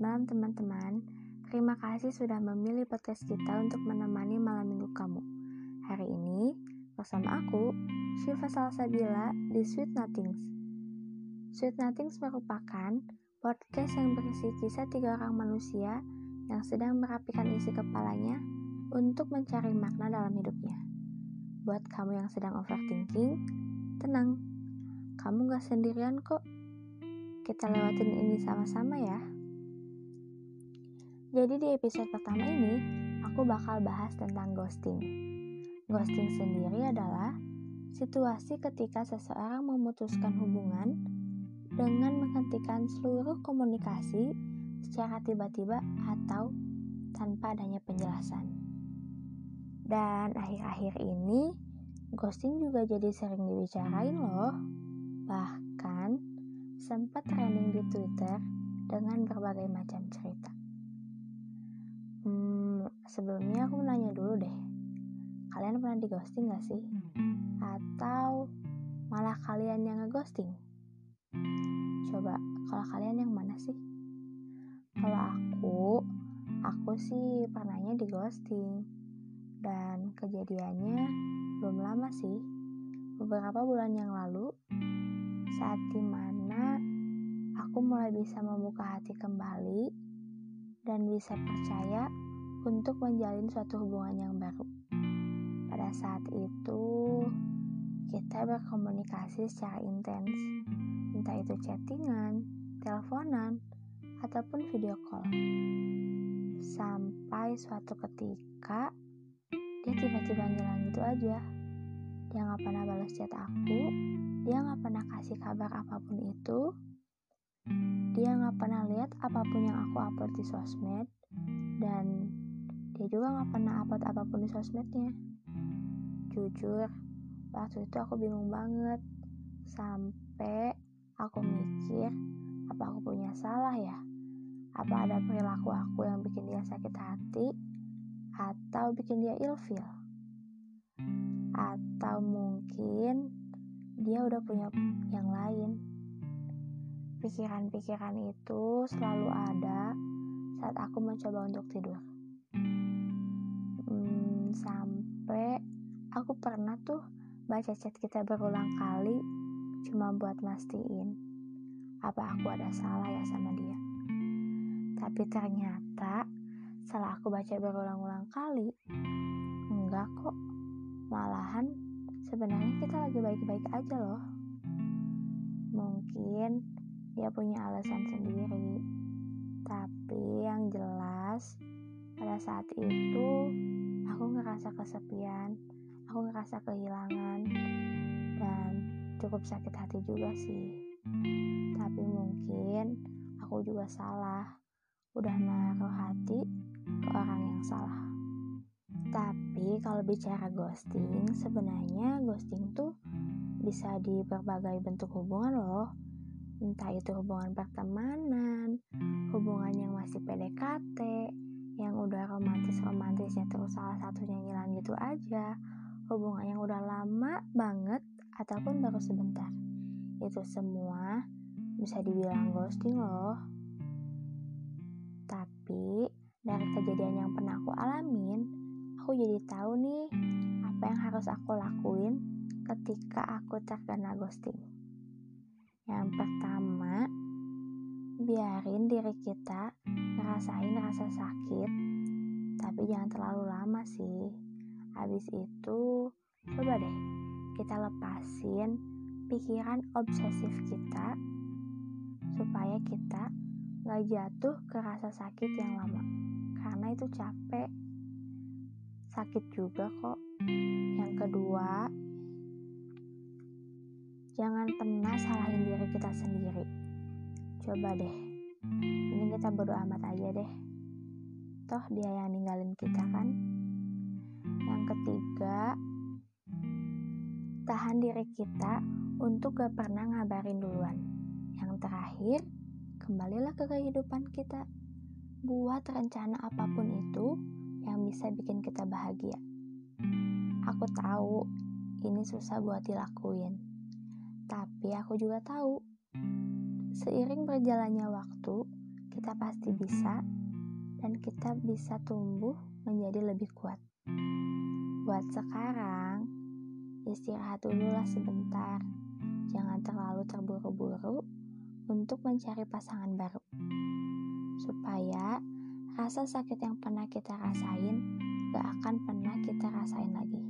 malam teman-teman. Terima kasih sudah memilih podcast kita untuk menemani malam minggu kamu. Hari ini bersama aku, Syifa Salsabila di Sweet Nothings. Sweet Nothings merupakan podcast yang berisi kisah tiga orang manusia yang sedang merapikan isi kepalanya untuk mencari makna dalam hidupnya. Buat kamu yang sedang overthinking, tenang, kamu gak sendirian kok. Kita lewatin ini sama-sama ya. Jadi di episode pertama ini, aku bakal bahas tentang ghosting. Ghosting sendiri adalah situasi ketika seseorang memutuskan hubungan dengan menghentikan seluruh komunikasi secara tiba-tiba atau tanpa adanya penjelasan. Dan akhir-akhir ini, ghosting juga jadi sering dibicarain loh. Bahkan sempat trending di Twitter dengan berbagai macam cerita. Hmm, sebelumnya aku nanya dulu deh. Kalian pernah di ghosting gak sih? Atau malah kalian yang ngeghosting? Coba, kalau kalian yang mana sih? Kalau aku, aku sih pernahnya di ghosting. Dan kejadiannya belum lama sih. Beberapa bulan yang lalu, saat di mana aku mulai bisa membuka hati kembali dan bisa percaya untuk menjalin suatu hubungan yang baru. Pada saat itu, kita berkomunikasi secara intens, entah itu chattingan, teleponan, ataupun video call. Sampai suatu ketika, dia tiba-tiba ngilang gitu aja. Dia nggak pernah balas chat aku, dia nggak pernah kasih kabar apa pun itu, dia nggak pernah lihat apa pun yang aku upload di sosmed dan dia juga nggak pernah upload apa pun di sosmednya. Jujur waktu itu aku bingung banget. Sampai aku mikir apa aku punya salah ya? Apa ada perilaku aku yang bikin dia sakit hati? Atau bikin dia ilfil? Atau mungkin dia udah punya yang lain? Pikiran-pikiran itu selalu ada saat aku mencoba untuk tidur. Sampai aku pernah tuh baca chat kita berulang kali cuma buat mastiin apa aku ada salah ya sama dia. Tapi ternyata setelah aku baca berulang-ulang kali, enggak kok. Malahan sebenarnya kita lagi baik-baik aja loh. Mungkin dia punya alasan sendiri. Tapi yang jelas, pada saat itu aku ngerasa kesepian, aku ngerasa kehilangan, dan cukup sakit hati juga sih. Tapi mungkin aku juga salah, udah naruh hati ke orang yang salah. Tapi kalau bicara ghosting, sebenarnya ghosting tuh bisa di berbagai bentuk hubungan loh entah itu hubungan pertemanan, hubungan yang masih PDKT, romantis-romantisnya terus salah satunya ngilang gitu aja, hubungan yang udah lama banget ataupun baru sebentar. Itu semua bisa dibilang ghosting loh. Tapi dari kejadian yang pernah aku alamin, aku jadi tahu nih apa yang harus aku lakuin ketika aku terkena ghosting. Yang pertama, biarin diri kita ngerasain rasa sakit, tapi jangan terlalu lama sih. Habis itu, coba deh kita lepasin pikiran obsesif kita supaya kita gak jatuh ke rasa sakit yang lama. Karena itu capek, sakit juga kok. Yang kedua, Jangan pernah salahin diri kita sendiri. Coba deh, ini kita berdoa amat aja deh. Toh dia yang ninggalin kita kan? Yang ketiga, tahan diri kita untuk gak pernah ngabarin duluan. Yang terakhir, kembalilah ke kehidupan kita. Buat rencana apa pun itu yang bisa bikin kita bahagia. Aku tahu ini susah buat dilakuin tapi aku juga tahu, seiring berjalannya waktu kita pasti bisa, dan kita bisa tumbuh menjadi lebih kuat. Buat sekarang, istirahat dululah sebentar. Jangan terlalu terburu-buru untuk mencari pasangan baru. Supaya rasa sakit yang pernah kita rasain gak akan pernah kita rasain lagi.